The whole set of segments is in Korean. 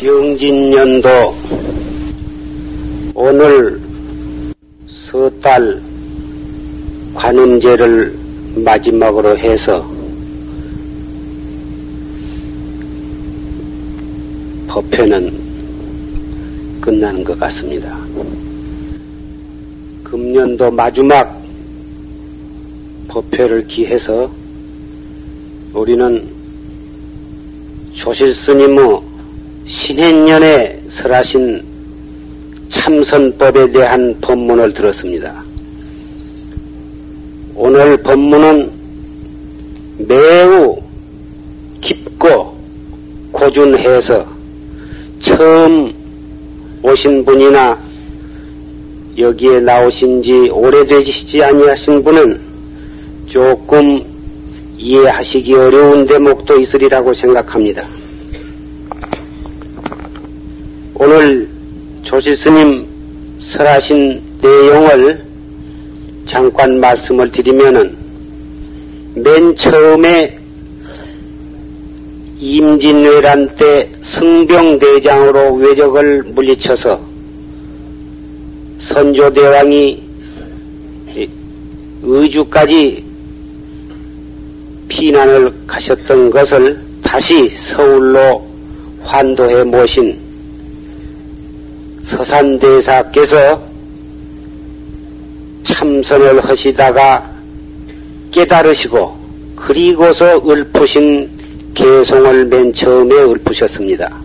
병진년도 오늘 서달 관음제를 마지막으로 해서 법회는 끝나는 것 같습니다. 금년도 마지막 법회를 기해서 우리는 조실스님의 신행년에 설하신 참선법에 대한 법문을 들었습니다. 오늘 법문은 매우 깊고 고준해서 처음 오신 분이나 여기에 나오신 지 오래되시지 아니하신 분은 조금 이해하시기 어려운 대목도 있으리라고 생각합니다. 오늘 조실스님 설하신 내용을 잠깐 말씀을 드리면은 맨 처음에 임진왜란 때 승병대장으로 외적을 물리쳐서 선조대왕이 의주까지 피난을 가셨던 것을 다시 서울로 환도해 모신 서산대사께서 참선을 하시다가 깨달으시고 그리고서 읊으신 개송을 맨 처음에 읊으셨습니다.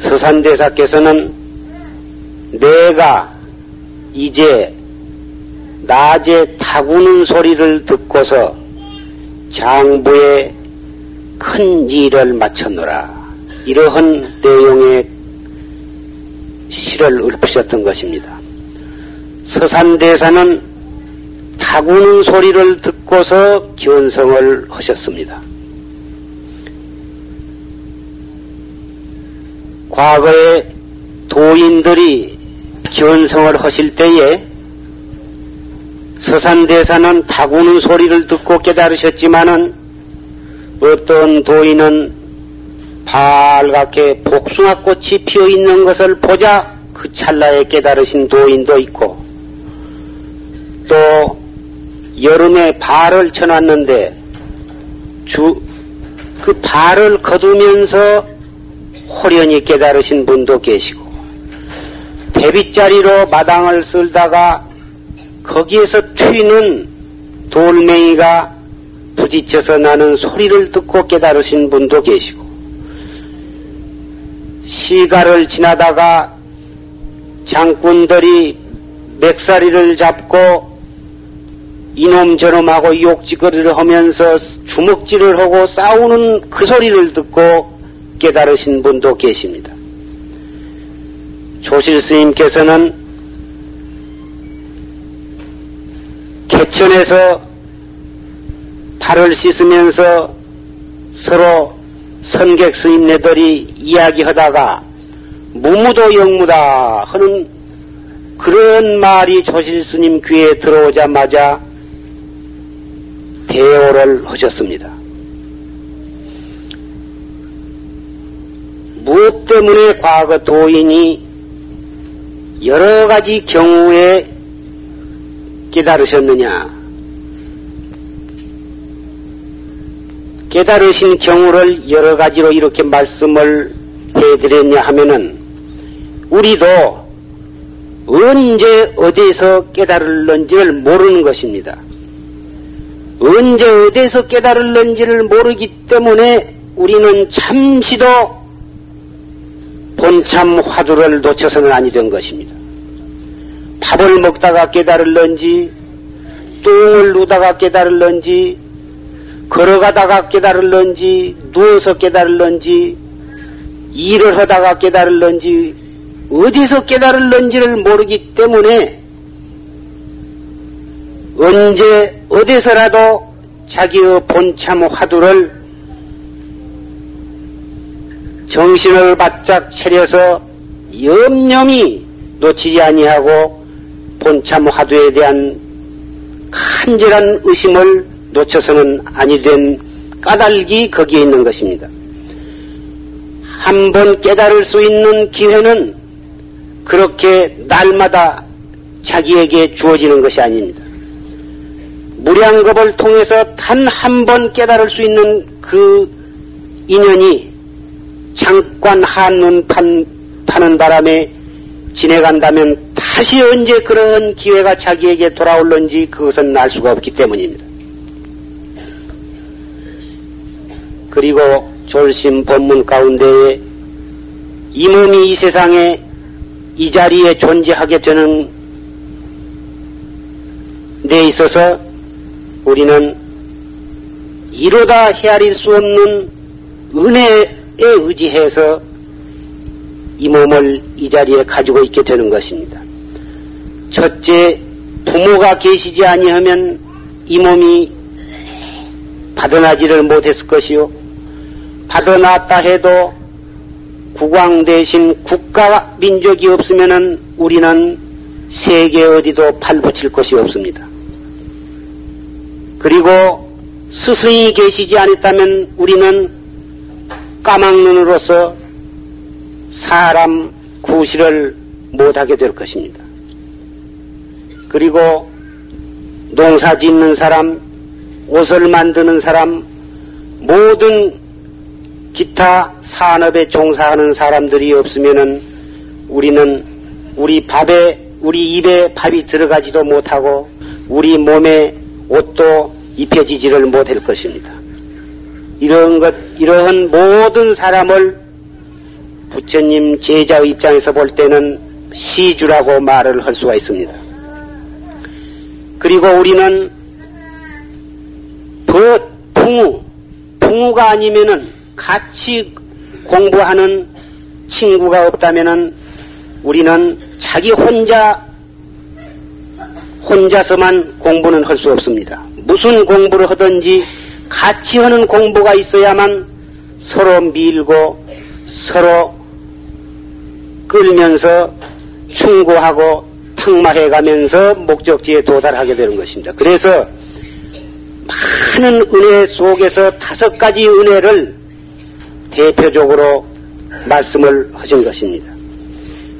서산대사께서는 내가 이제 낮에 타구는 소리를 듣고서 장부에 큰 일을 마쳤노라. 이러한 내용의 시를 읊으셨던 것입니다. 서산대사는 타구는 소리를 듣고서 견성을 하셨습니다. 과거에 도인들이 견성을 하실 때에 서산대사는 타구는 소리를 듣고 깨달으셨지만은 어떤 도인은 빨갛게 복숭아꽃이 피어 있는 것을 보자 그 찰나에 깨달으신 도인도 있고 또 여름에 발을 쳐놨는데 주 그 발을 거두면서 호련히 깨달으신 분도 계시고 대빗자리로 마당을 쓸다가 거기에서 튀는 돌멩이가 부딪혀서 나는 소리를 듣고 깨달으신 분도 계시고 시가를 지나다가 장군들이 맥사리를 잡고 이놈 저놈하고 욕지거리를 하면서 주먹질을 하고 싸우는 그 소리를 듣고 깨달으신 분도 계십니다. 조실 스님께서는 개천에서 발을 씻으면서 서로 선객 스님네들이 이야기하다가 무무도 영무다 하는 그런 말이 조실 스님 귀에 들어오자마자 대오를 하셨습니다. 무엇 때문에 과거 도인이 여러 가지 경우에 깨달으셨느냐? 깨달으신 경우를 여러 가지로 이렇게 말씀을 해드렸냐 하면은 우리도 언제 어디서 깨달을는지를 모르는 것입니다. 언제 어디서 깨달을는지를 모르기 때문에 우리는 잠시도 본참 화두를 놓쳐서는 아니 된 것입니다. 밥을 먹다가 깨달을는지, 똥을 누다가 깨달을는지, 걸어가다가 깨달을는지, 누워서 깨달을는지, 일을 하다가 깨달을는지, 어디서 깨달을는지를 모르기 때문에 언제 어디서라도 자기의 본참 화두를 정신을 바짝 차려서 염염이 놓치지 아니하고 본참 화두에 대한 간절한 의심을 놓쳐서는 아니 된 까닭이 거기에 있는 것입니다. 한번 깨달을 수 있는 기회는 그렇게 날마다 자기에게 주어지는 것이 아닙니다. 무량겁을 통해서 단 한 번 깨달을 수 있는 그 인연이 잠깐 한눈 판, 파는 바람에 지내간다면 다시 언제 그런 기회가 자기에게 돌아올는지 그것은 알 수가 없기 때문입니다. 그리고 졸심 법문 가운데에 이 몸이 이 세상에 이 자리에 존재하게 되는 데 있어서 우리는 이루다 헤아릴 수 없는 은혜에 의지해서 이 몸을 이 자리에 가지고 있게 되는 것입니다. 첫째, 부모가 계시지 아니하면 이 몸이 받아나지를 못했을 것이요. 받아났다 해도 국왕 대신 국가 민족이 없으면 우리는 세계 어디도 팔붙일 것이 없습니다. 그리고 스승이 계시지 않았다면 우리는 까막눈으로서 사람 구실을 못하게 될 것입니다. 그리고 농사 짓는 사람, 옷을 만드는 사람, 모든 기타 산업에 종사하는 사람들이 없으면은 우리는 우리 밥에, 우리 입에 밥이 들어가지도 못하고 우리 몸에 옷도 입혀지지를 못할 것입니다. 이런 것, 이러한 모든 사람을 부처님 제자 입장에서 볼 때는 시주라고 말을 할 수가 있습니다. 그리고 우리는 벗, 풍우, 풍우가 아니면은 같이 공부하는 친구가 없다면은 우리는 자기 혼자 혼자서만 공부는 할 수 없습니다. 무슨 공부를 하든지 같이 하는 공부가 있어야만 서로 밀고 서로 끌면서 충고하고 탕마해 가면서 목적지에 도달하게 되는 것입니다. 그래서 많은 은혜 속에서 다섯 가지 은혜를 대표적으로 말씀을 하신 것입니다.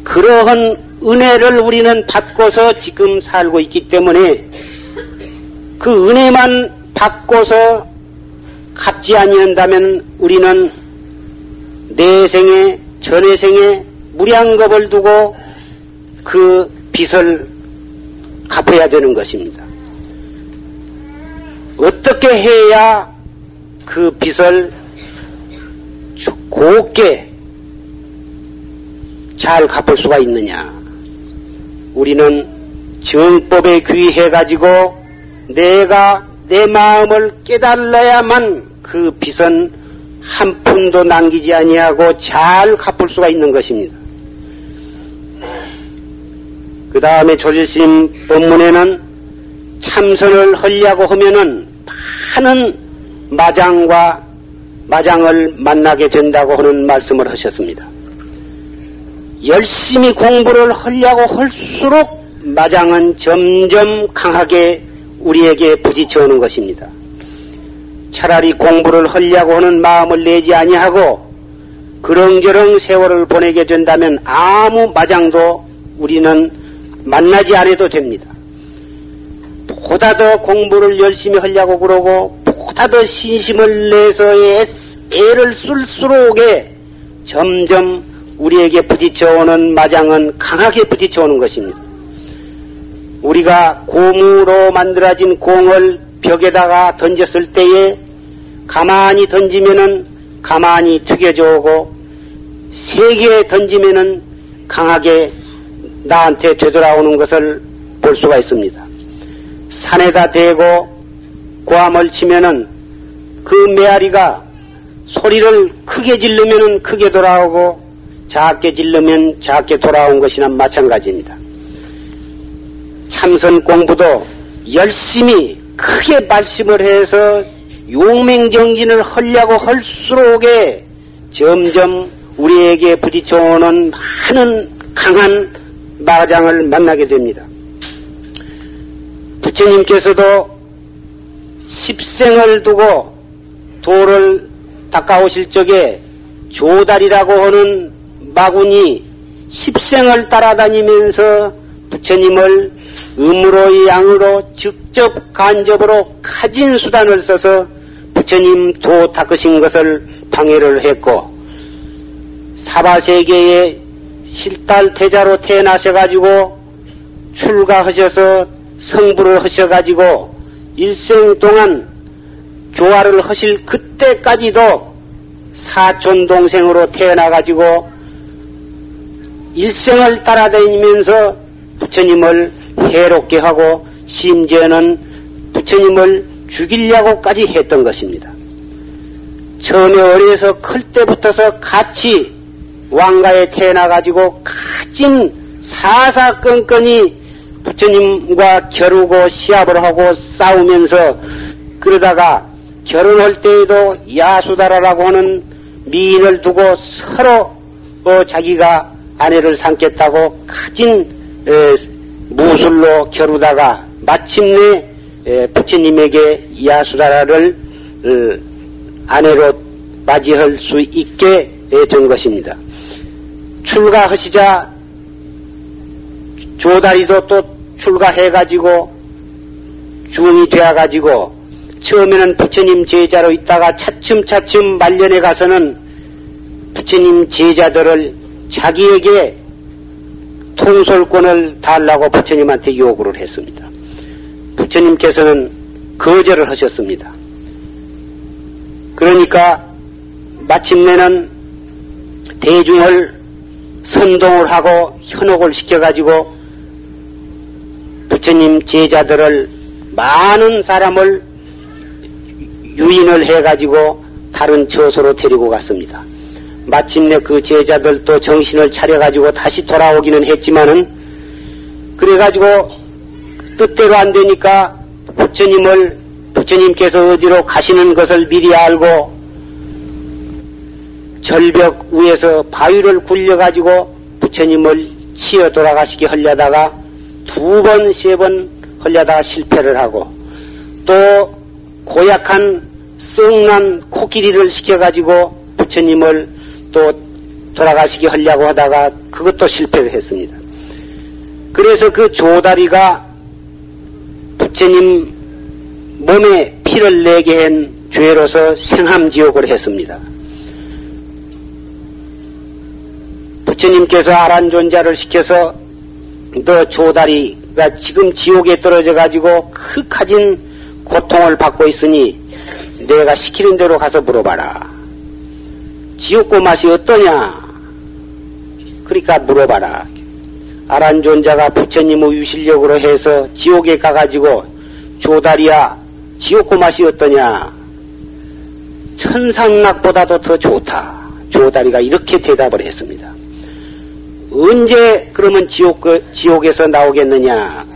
그러한 은혜를 우리는 받고서 지금 살고 있기 때문에 그 은혜만 받고서 갚지 아니한다면 우리는 내 생에 전의 생에 무량겁을 두고 그 빚을 갚아야 되는 것입니다. 어떻게 해야 그 빚을 곱게 잘 갚을 수가 있느냐? 우리는 정법에 귀해가지고 내가 내 마음을 깨달아야만 그 빚은 한 푼도 남기지 아니하고 잘 갚을 수가 있는 것입니다. 그 다음에 조지심 법문에는 참선을 하려고 하면은 많은 마장과 마장을 만나게 된다고 하는 말씀을 하셨습니다. 열심히 공부를 하려고 할수록 마장은 점점 강하게 우리에게 부딪혀 오는 것입니다. 차라리 공부를 하려고 하는 마음을 내지 아니하고 그렁저렁 세월을 보내게 된다면 아무 마장도 우리는 만나지 않아도 됩니다. 보다 더 공부를 열심히 하려고 그러고 보다 더 신심을 내서 애, 애를 쓸수록에 점점 우리에게 부딪혀오는 마장은 강하게 부딪혀오는 것입니다. 우리가 고무로 만들어진 공을 벽에다가 던졌을 때에 가만히 던지면은 가만히 튀겨져 오고 세게 던지면은 강하게 나한테 되돌아오는 것을 볼 수가 있습니다. 산에다 대고 고함을 치면은 그 메아리가 소리를 크게 질르면은 크게 돌아오고 작게 질르면 작게 돌아온 것이나 마찬가지입니다. 참선 공부도 열심히 크게 말씀을 해서 용맹정진을 하려고 할수록에 점점 우리에게 부딪혀오는 많은 강한 마장을 만나게 됩니다. 부처님께서도 십생을 두고 도를 닦아오실 적에 조달이라고 하는 마군이 십생을 따라다니면서 부처님을 음으로 양으로 직접 간접으로 가진 수단을 써서 부처님 도 닦으신 것을 방해를 했고 사바세계의 실달 태자로 태어나셔가지고 출가하셔서 성부를 하셔가지고 일생 동안 교화를 하실 그때까지도 사촌 동생으로 태어나 가지고 일생을 따라다니면서 부처님을 해롭게 하고 심지어는 부처님을 죽이려고까지 했던 것입니다. 처음에 어려서 클 때부터서 같이 왕가에 태어나 가지고 가진 사사건건이 부처님과 겨루고 시합을 하고 싸우면서 그러다가 결혼할 때에도 야수다라라고 하는 미인을 두고 서로 어 자기가 아내를 삼겠다고 가진 에, 무술로 겨루다가 마침내 에, 부처님에게 야수다라를 어, 아내로 맞이할 수 있게 된 것입니다. 출가하시자 조다리도 또 출가해가지고 중이 되어가지고 처음에는 부처님 제자로 있다가 차츰차츰 말년에 가서는 부처님 제자들을 자기에게 통솔권을 달라고 부처님한테 요구를 했습니다. 부처님께서는 거절을 하셨습니다. 그러니까 마침내는 대중을 선동을 하고 현혹을 시켜가지고 부처님 제자들을 많은 사람을 유인을 해가지고 다른 처소로 데리고 갔습니다. 마침내 그 제자들도 정신을 차려가지고 다시 돌아오기는 했지만은 그래가지고 뜻대로 안 되니까 부처님을 부처님께서 어디로 가시는 것을 미리 알고 절벽 위에서 바위를 굴려가지고 부처님을 치어 돌아가시게 하려다가 두 번, 세 번 하려다가 실패를 하고 또 고약한 썩난 코끼리를 시켜가지고 부처님을 또 돌아가시게 하려고 하다가 그것도 실패를 했습니다. 그래서 그 조다리가 부처님 몸에 피를 내게 한 죄로서 생함지옥을 했습니다. 부처님께서 아란존자를 시켜서 너 조다리가 지금 지옥에 떨어져 가지고 크가진 고통을 받고 있으니 내가 시키는 대로 가서 물어봐라. 지옥고 맛이 어떠냐? 그러니까 물어봐라. 아란존자가 부처님의 유실력으로 해서 지옥에 가가지고 조다리야 지옥고 맛이 어떠냐? 천상락보다도 더 좋다. 조다리가 이렇게 대답을 했습니다. 언제 그러면 지옥, 지옥에서 나오겠느냐?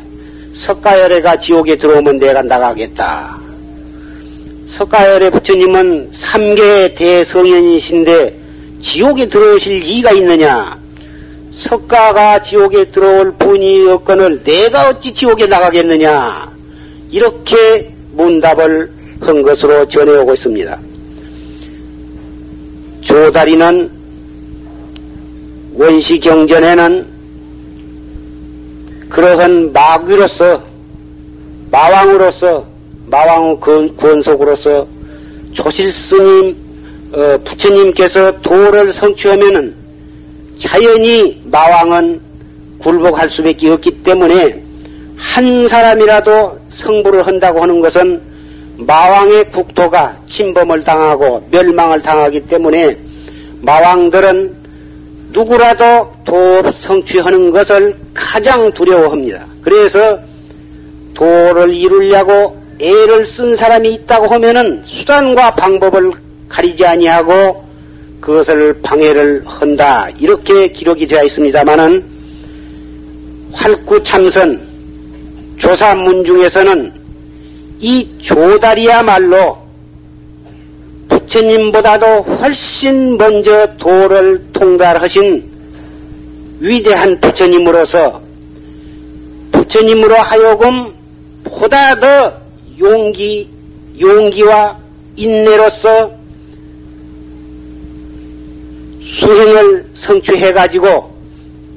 석가열애가 지옥에 들어오면 내가 나가겠다. 석가열애 부처님은 삼계 대성현이신데 지옥에 들어오실 이가 있느냐? 석가가 지옥에 들어올 분이 없건을 내가 어찌 지옥에 나가겠느냐? 이렇게 문답을 한 것으로 전해오고 있습니다. 조다리는 원시 경전에는 그러한 마귀로서 마왕으로서 마왕 권속으로서 조실 스님 어, 부처님께서 도를 성취하면은 자연히 마왕은 굴복할 수밖에 없기 때문에 한 사람이라도 성불을 한다고 하는 것은 마왕의 국토가 침범을 당하고 멸망을 당하기 때문에 마왕들은 누구라도 도 성취하는 것을 가장 두려워합니다. 그래서 도를 이루려고 애를 쓴 사람이 있다고 하면은 수단과 방법을 가리지 아니하고 그것을 방해를 한다. 이렇게 기록이 되어 있습니다만은 활구 참선 조사문 중에서는 이 조다리야말로 부처님보다도 훨씬 먼저 도를 통달하신 위대한 부처님으로서 부처님으로 하여금 보다 더 용기, 용기와 인내로서 수행을 성취해가지고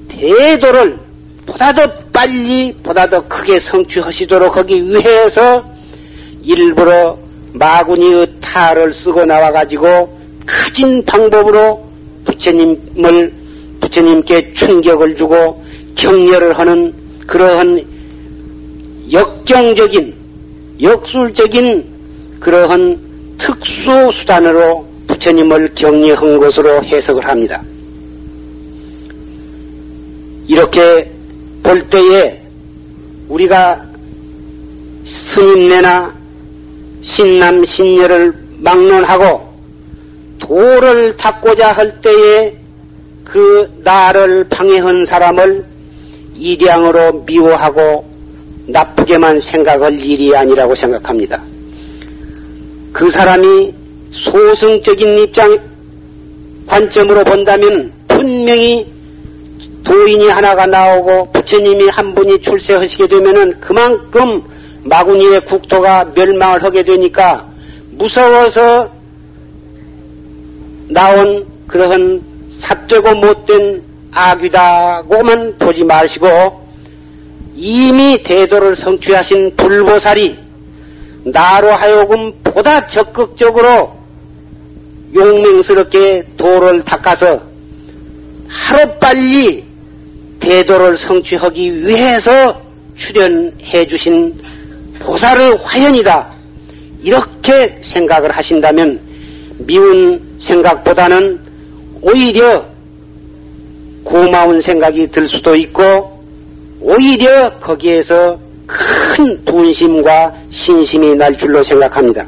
대도를 보다 더 빨리, 보다 더 크게 성취하시도록 하기 위해서 일부러 마구니의 탈을 쓰고 나와가지고 가진 방법으로 부처님을, 부처님께 충격을 주고 격려를 하는 그러한 역경적인, 역술적인 그러한 특수 수단으로 부처님을 격려한 것으로 해석을 합니다. 이렇게 볼 때에 우리가 스님네나 신남 신녀를 막론하고 도를 닦고자 할 때에 그 나를 방해한 사람을 이량으로 미워하고 나쁘게만 생각할 일이 아니라고 생각합니다. 그 사람이 소승적인 입장 관점으로 본다면 분명히 도인이 하나가 나오고 부처님이 한 분이 출세하시게 되면은 그만큼 마구니의 국토가 멸망을 하게 되니까 무서워서 나온 그러한 삿되고 못된 악귀다고만 보지 마시고 이미 대도를 성취하신 불보살이 나로 하여금 보다 적극적으로 용맹스럽게 도를 닦아서 하루빨리 대도를 성취하기 위해서 출연해 주신 보살의 화연이다. 이렇게 생각을 하신다면 미운 생각보다는 오히려 고마운 생각이 들 수도 있고 오히려 거기에서 큰 분심과 신심이 날 줄로 생각합니다.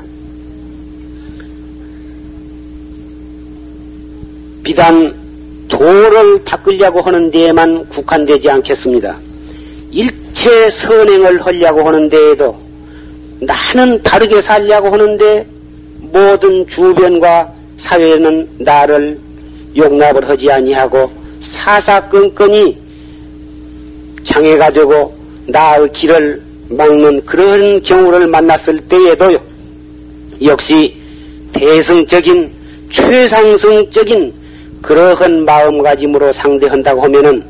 비단 도를 닦으려고 하는 데에만 국한되지 않겠습니다. 일체 선행을 하려고 하는 데에도 나는 바르게 살려고 하는데 모든 주변과 사회는 나를 용납을 하지 아니하고 사사건건이 장애가 되고 나의 길을 막는 그런 경우를 만났을 때에도 역시 대승적인 최상승적인 그러한 마음가짐으로 상대한다고 하면은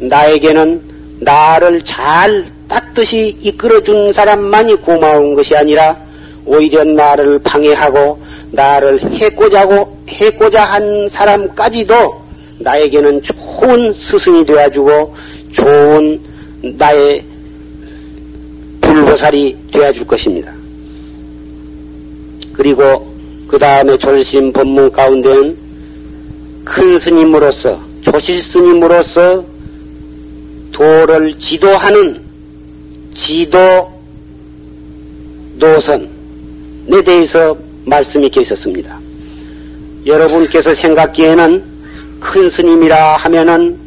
나에게는 나를 잘 따뜻이 이끌어준 사람만이 고마운 것이 아니라 오히려 나를 방해하고 나를 해고자고 해고자 한 사람까지도 나에게는 좋은 스승이 되어주고 좋은 나의 불보살이 되어줄 것입니다. 그리고 그 다음에 졸심 법문 가운데는 큰 스님으로서 조실 스님으로서 도를 지도하는 지도 노선에 대해서 말씀이 계셨습니다. 여러분께서 생각기에는 큰 스님이라 하면은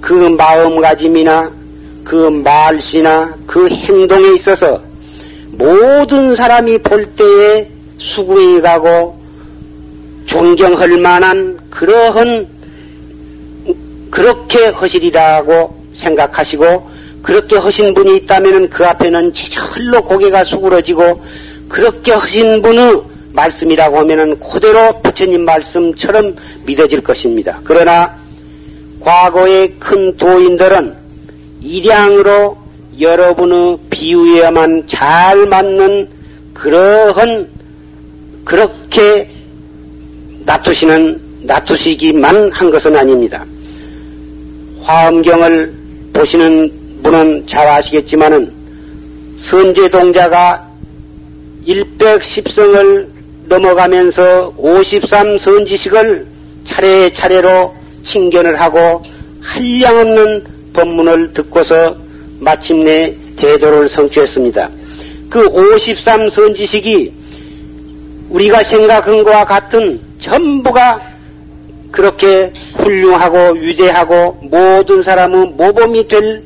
그 마음가짐이나 그 말씨나 그 행동에 있어서 모든 사람이 볼 때에 수긍이 가고 존경할 만한 그러한 그렇게 허실이라고 생각하시고 그렇게 하신 분이 있다면 그 앞에는 제절로 고개가 수그러지고 그렇게 하신 분의 말씀이라고 하면은 그대로 부처님 말씀처럼 믿어질 것입니다. 그러나 과거의 큰 도인들은 일양으로 여러분의 비유에만 잘 맞는 그러한 그렇게 놔두시는 놔두시기만 한 것은 아닙니다. 화엄경을 보시는 분은 잘 아시겠지만은 선제동자가 110성을 넘어가면서 53 선지식을 차례차례로 칭견을 하고 한량없는 법문을 듣고서 마침내 대도를 성취했습니다. 그 53 선지식이 우리가 생각한 것과 같은 전부가 그렇게 훌륭하고 위대하고 모든 사람의 모범이 될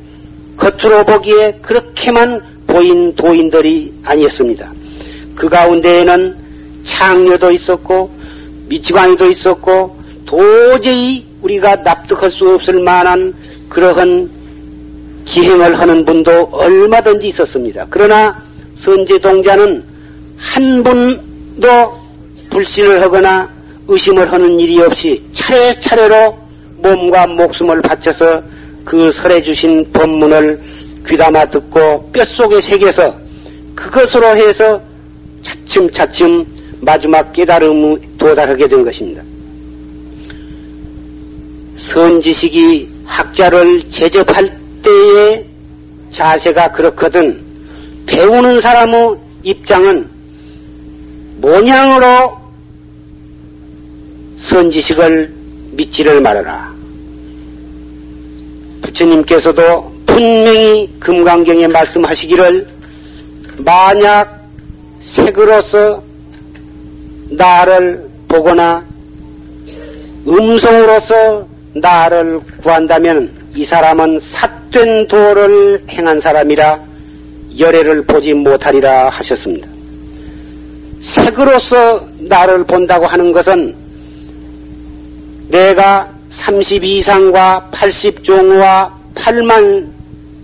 겉으로 보기에 그렇게만 보인 도인들이 아니었습니다. 그 가운데에는 창녀도 있었고 미치광이도 있었고 도저히 우리가 납득할 수 없을 만한 그러한 기행을 하는 분도 얼마든지 있었습니다. 그러나 선제동자는 한 분도 불신을 하거나 의심을 하는 일이 없이 차례차례로 몸과 목숨을 바쳐서 그 설해 주신 법문을 귀담아 듣고 뼛속에 새겨서 그것으로 해서 차츰차츰 마지막 깨달음에 도달하게 된 것입니다. 선지식이 학자를 제접할 때의 자세가 그렇거든 배우는 사람의 입장은 모양으로 선지식을 믿지를 말아라. 부처님께서도 분명히 금강경에 말씀하시기를 만약 색으로서 나를 보거나 음성으로서 나를 구한다면 이 사람은 삿된 도를 행한 사람이라 열애를 보지 못하리라 하셨습니다. 색으로서 나를 본다고 하는 것은 내가 32상과 80종과 8만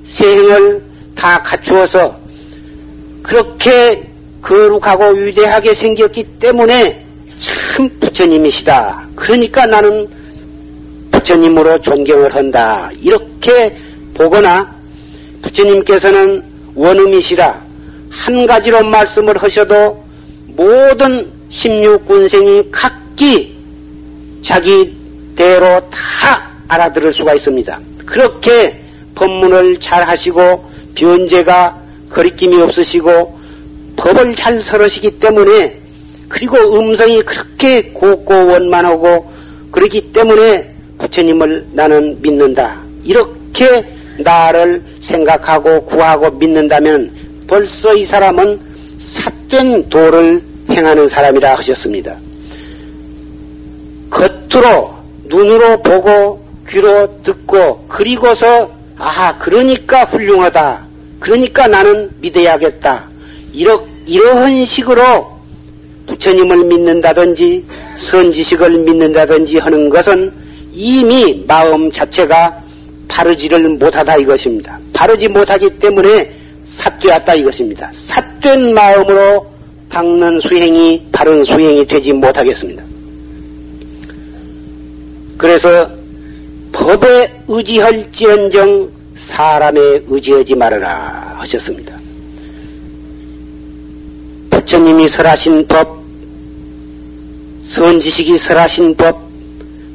세행을 다 갖추어서 그렇게 거룩하고 위대하게 생겼기 때문에 참 부처님이시다. 그러니까 나는 부처님으로 존경을 한다. 이렇게 보거나 부처님께서는 원음이시라 한 가지로 말씀을 하셔도 모든 16군생이 각기 자기 대로 다 알아들을 수가 있습니다. 그렇게 법문을 잘 하시고 변제가 거리낌이 없으시고 법을 잘 설으시기 때문에 그리고 음성이 그렇게 곱고 원만하고 그렇기 때문에 부처님을 나는 믿는다. 이렇게 나를 생각하고 구하고 믿는다면 벌써 이 사람은 삿된 도를 행하는 사람이라 하셨습니다. 겉으로 눈으로 보고 귀로 듣고 그리고서 아하 그러니까 훌륭하다. 그러니까 나는 믿어야겠다. 이러, 이러한 식으로 부처님을 믿는다든지 선지식을 믿는다든지 하는 것은 이미 마음 자체가 바르지를 못하다 이것입니다. 바르지 못하기 때문에 삿되었다 이것입니다. 삿된 마음으로 닦는 수행이 바른 수행이 되지 못하겠습니다. 그래서 법에 의지할지언정 사람에 의지하지 말아라 하셨습니다. 부처님이 설하신 법, 선지식이 설하신 법,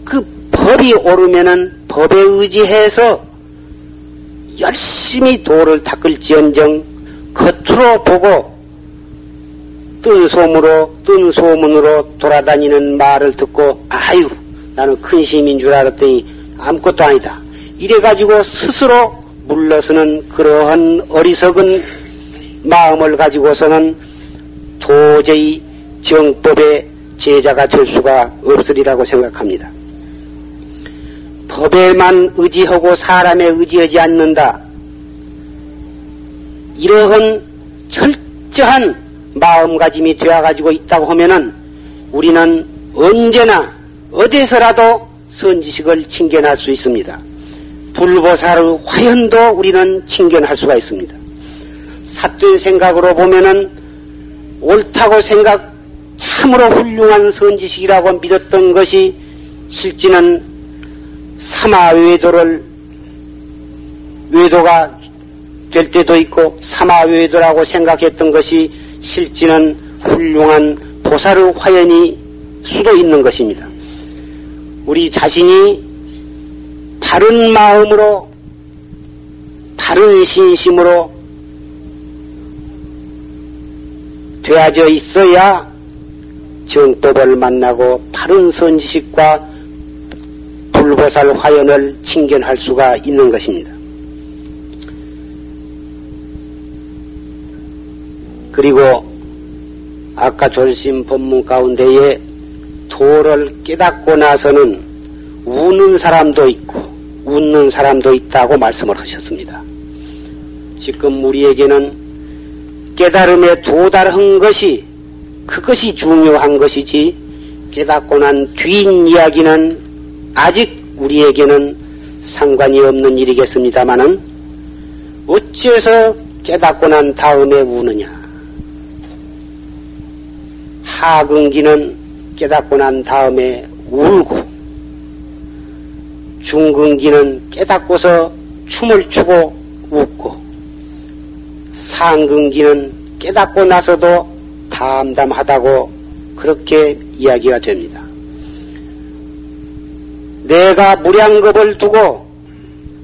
그 법이 오르면은 법에 의지해서 열심히 도를 닦을지언정 겉으로 보고 뜬 소문으로 뜬 소문으로 돌아다니는 말을 듣고 아유 나는 큰 힘인 줄 알았더니 아무것도 아니다. 이래가지고 스스로 물러서는 그러한 어리석은 마음을 가지고서는 도저히 정법의 제자가 될 수가 없으리라고 생각합니다. 법에만 의지하고 사람에 의지하지 않는다. 이러한 철저한 마음가짐이 되어가지고 있다고 하면은 우리는 언제나 어디서라도 선지식을 칭견할 수 있습니다. 불보살의 화연도 우리는 칭견할 수가 있습니다. 삿된 생각으로 보면은 옳다고 생각, 참으로 훌륭한 선지식이라고 믿었던 것이 실제는 사마 외도를 외도가 될 때도 있고 사마 외도라고 생각했던 것이 실제는 훌륭한 보살의 화연이 수도 있는 것입니다. 우리 자신이 바른 마음으로 바른 신심으로 되어져 있어야 정법을 만나고 바른 선지식과 불보살 화연을 칭견할 수가 있는 것입니다. 그리고 아까 졸심 법문 가운데에 도를 깨닫고 나서는 우는 사람도 있고 웃는 사람도 있다고 말씀을 하셨습니다. 지금 우리에게는 깨달음에 도달한 것이 그것이 중요한 것이지 깨닫고 난 뒤인 이야기는 아직 우리에게는 상관이 없는 일이겠습니다마는 어째서 깨닫고 난 다음에 우느냐? 하근기는 깨닫고 난 다음에 울고 중근기는 깨닫고서 춤을 추고 웃고 상근기는 깨닫고 나서도 담담하다고 그렇게 이야기가 됩니다. 내가 무량겁을 두고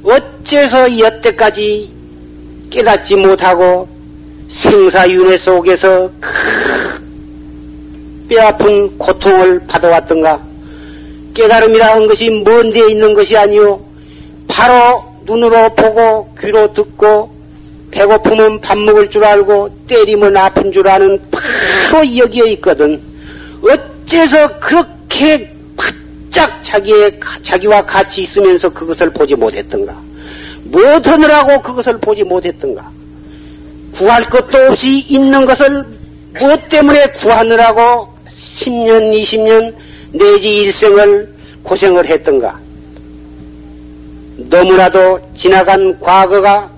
어째서 여태까지 깨닫지 못하고 생사윤회 속에서 뼈아픈 고통을 받아왔던가? 깨달음이라 는 것이 먼 데에 있는 것이 아니오. 바로 눈으로 보고 귀로 듣고 배고프면 밥 먹을 줄 알고 때리면 아픈 줄 아는 바로 여기에 있거든. 어째서 그렇게 바짝 자기의, 자기와 같이 있으면서 그것을 보지 못했던가? 무엇하느라고 그것을 보지 못했던가? 구할 것도 없이 있는 것을 무엇 때문에 구하느라고 10년, 20년 내지 일생을 고생을 했던가? 너무나도 지나간 과거가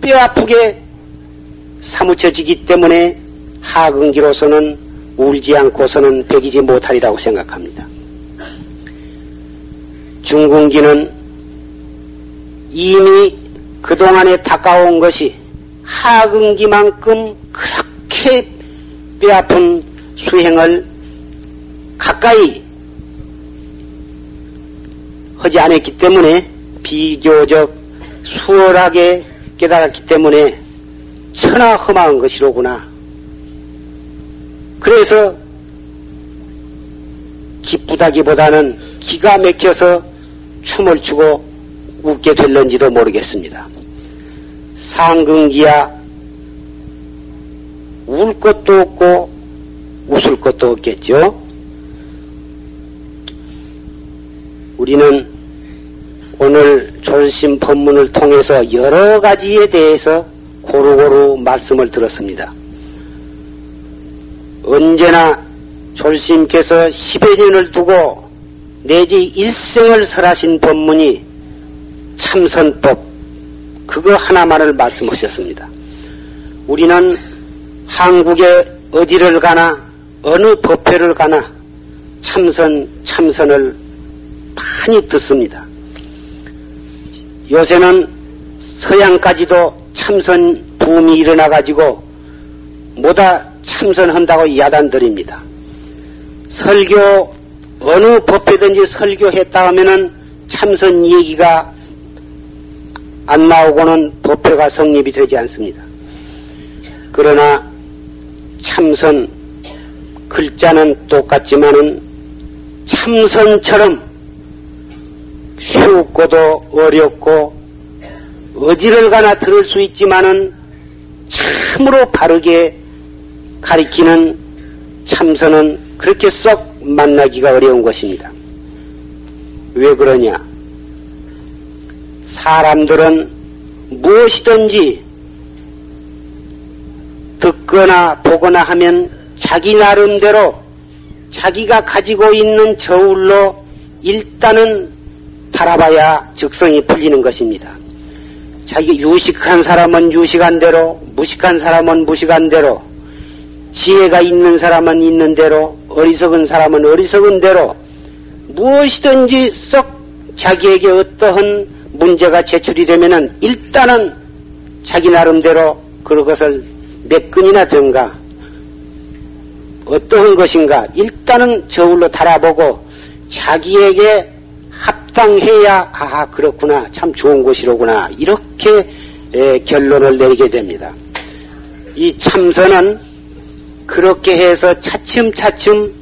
뼈 아프게 사무쳐지기 때문에 하근기로서는 울지 않고서는 배기지 못하리라고 생각합니다. 중궁기는 이미 그동안에 다가온 것이 하근기만큼 그렇게 뼈아픈 수행을 가까이 하지 않았기 때문에 비교적 수월하게 깨달았기 때문에 천하 험한 것이로구나. 그래서 기쁘다기보다는 기가 막혀서 춤을 추고 웃게 될런지도 모르겠습니다. 상근기야 울 것도 없고 웃을 것도 없겠죠. 우리는 오늘 졸심 법문을 통해서 여러 가지에 대해서 고루고루 말씀을 들었습니다. 언제나 졸심께서 10여 년을 두고 내지 일생을 설하신 법문이 참선법, 그거 하나만을 말씀하셨습니다. 우리는 한국에 어디를 가나, 어느 법회를 가나, 참선, 참선을 많이 듣습니다. 요새는 서양까지도 참선 붐이 일어나가지고 뭐다 참선한다고 야단드립니다. 설교, 어느 법회든지 설교했다 하면은 참선 얘기가 안 나오고는 법회가 성립이 되지 않습니다. 그러나 참선 글자는 똑같지만은 참선처럼 쉽고도 어렵고 어디를 가나 들을 수 있지만은 참으로 바르게 가리키는 참선은 그렇게 썩 만나기가 어려운 것입니다. 왜 그러냐? 사람들은 무엇이든지 듣거나 보거나 하면 자기 나름대로 자기가 가지고 있는 저울로 일단은 달아봐야 적성이 풀리는 것입니다. 자기 유식한 사람은 유식한 대로, 무식한 사람은 무식한 대로, 지혜가 있는 사람은 있는 대로, 어리석은 사람은 어리석은 대로, 무엇이든지 썩 자기에게 어떠한 문제가 제출이 되면은 일단은 자기 나름대로 그것을 몇 건이나 된가, 어떠한 것인가, 일단은 저울로 달아보고 자기에게 합당해야, 아, 그렇구나, 참 좋은 곳이로구나, 이렇게 에, 결론을 내리게 됩니다. 이 참선은 그렇게 해서 차츰차츰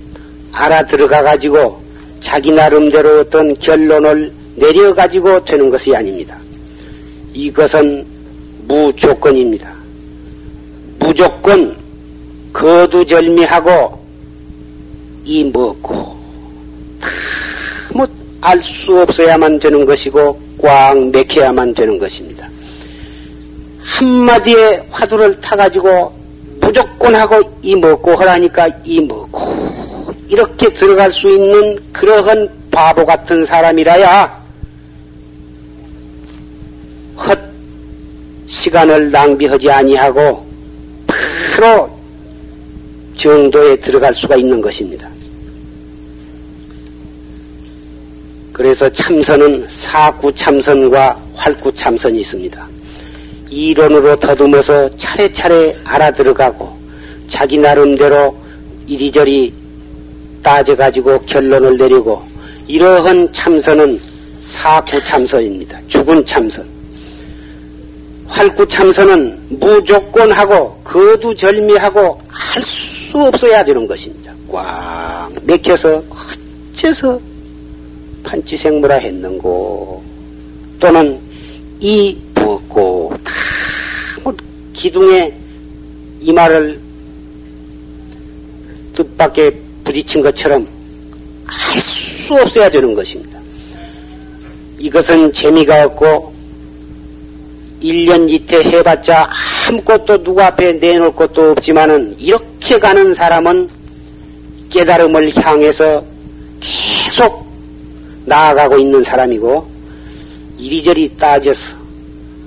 알아들어가 가지고 자기 나름대로 어떤 결론을 내려 가지고 되는 것이 아닙니다. 이것은 무조건입니다. 무조건 거두절미하고 이 먹고 다뭐 수 없어야만 되는 것이고 꽉 맥혀야만 되는 것입니다. 한마디에 화두를 타가지고 무조건 하고 이 먹고 하라니까 이 먹고 이렇게 들어갈 수 있는 그러한 바보 같은 사람이라야 헛 시간을 낭비하지 아니하고 바로 정도에 들어갈 수가 있는 것입니다. 그래서 참선은 사구 참선과 활구 참선이 있습니다. 이론으로 더듬어서 차례차례 알아들어가고 자기 나름대로 이리저리 따져가지고 결론을 내리고 이러한 참선은 사구 참선입니다. 죽은 참선. 활구 참선은 무조건 하고 거두절미하고 할 수 없어야 되는 것입니다. 꽉 맥혀서 어째서 판치생물화 했는고 또는 이 부었고 다뭐 기둥에 이마를 뜻밖에 부딪힌 것처럼 할수 없어야 되는 것입니다. 이것은 재미가 없고 1년 이태 해봤자 아무것도 누구 앞에 내놓을 것도 없지만은 이렇게 가는 사람은 깨달음을 향해서 계속 나아가고 있는 사람이고 이리저리 따져서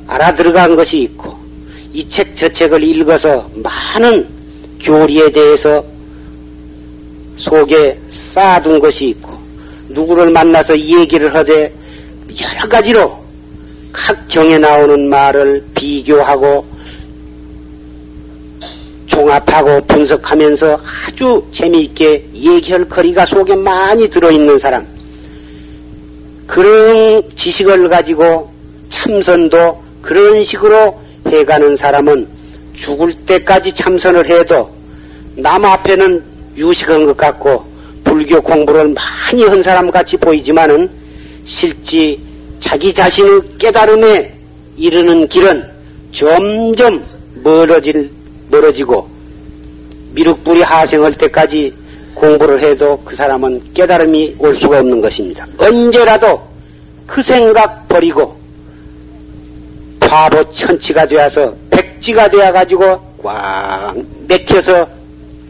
알아들어간 것이 있고 이 책 저 책을 읽어서 많은 교리에 대해서 속에 쌓아둔 것이 있고 누구를 만나서 얘기를 하되 여러 가지로 각 경에 나오는 말을 비교하고 종합하고 분석하면서 아주 재미있게 얘기할 거리가 속에 많이 들어있는 사람. 그런 지식을 가지고 참선도 그런 식으로 해가는 사람은 죽을 때까지 참선을 해도 남 앞에는 유식한 것 같고 불교 공부를 많이 한 사람 같이 보이지만은 실제 자기 자신의 깨달음에 이르는 길은 점점 멀어질, 멀어지고 미륵불이 하생할 때까지 공부를 해도 그 사람은 깨달음이 올 수가 없는 것입니다. 언제라도 그 생각 버리고 바보 천치가 되어서 백지가 되어 가지고 꽉 맥혀서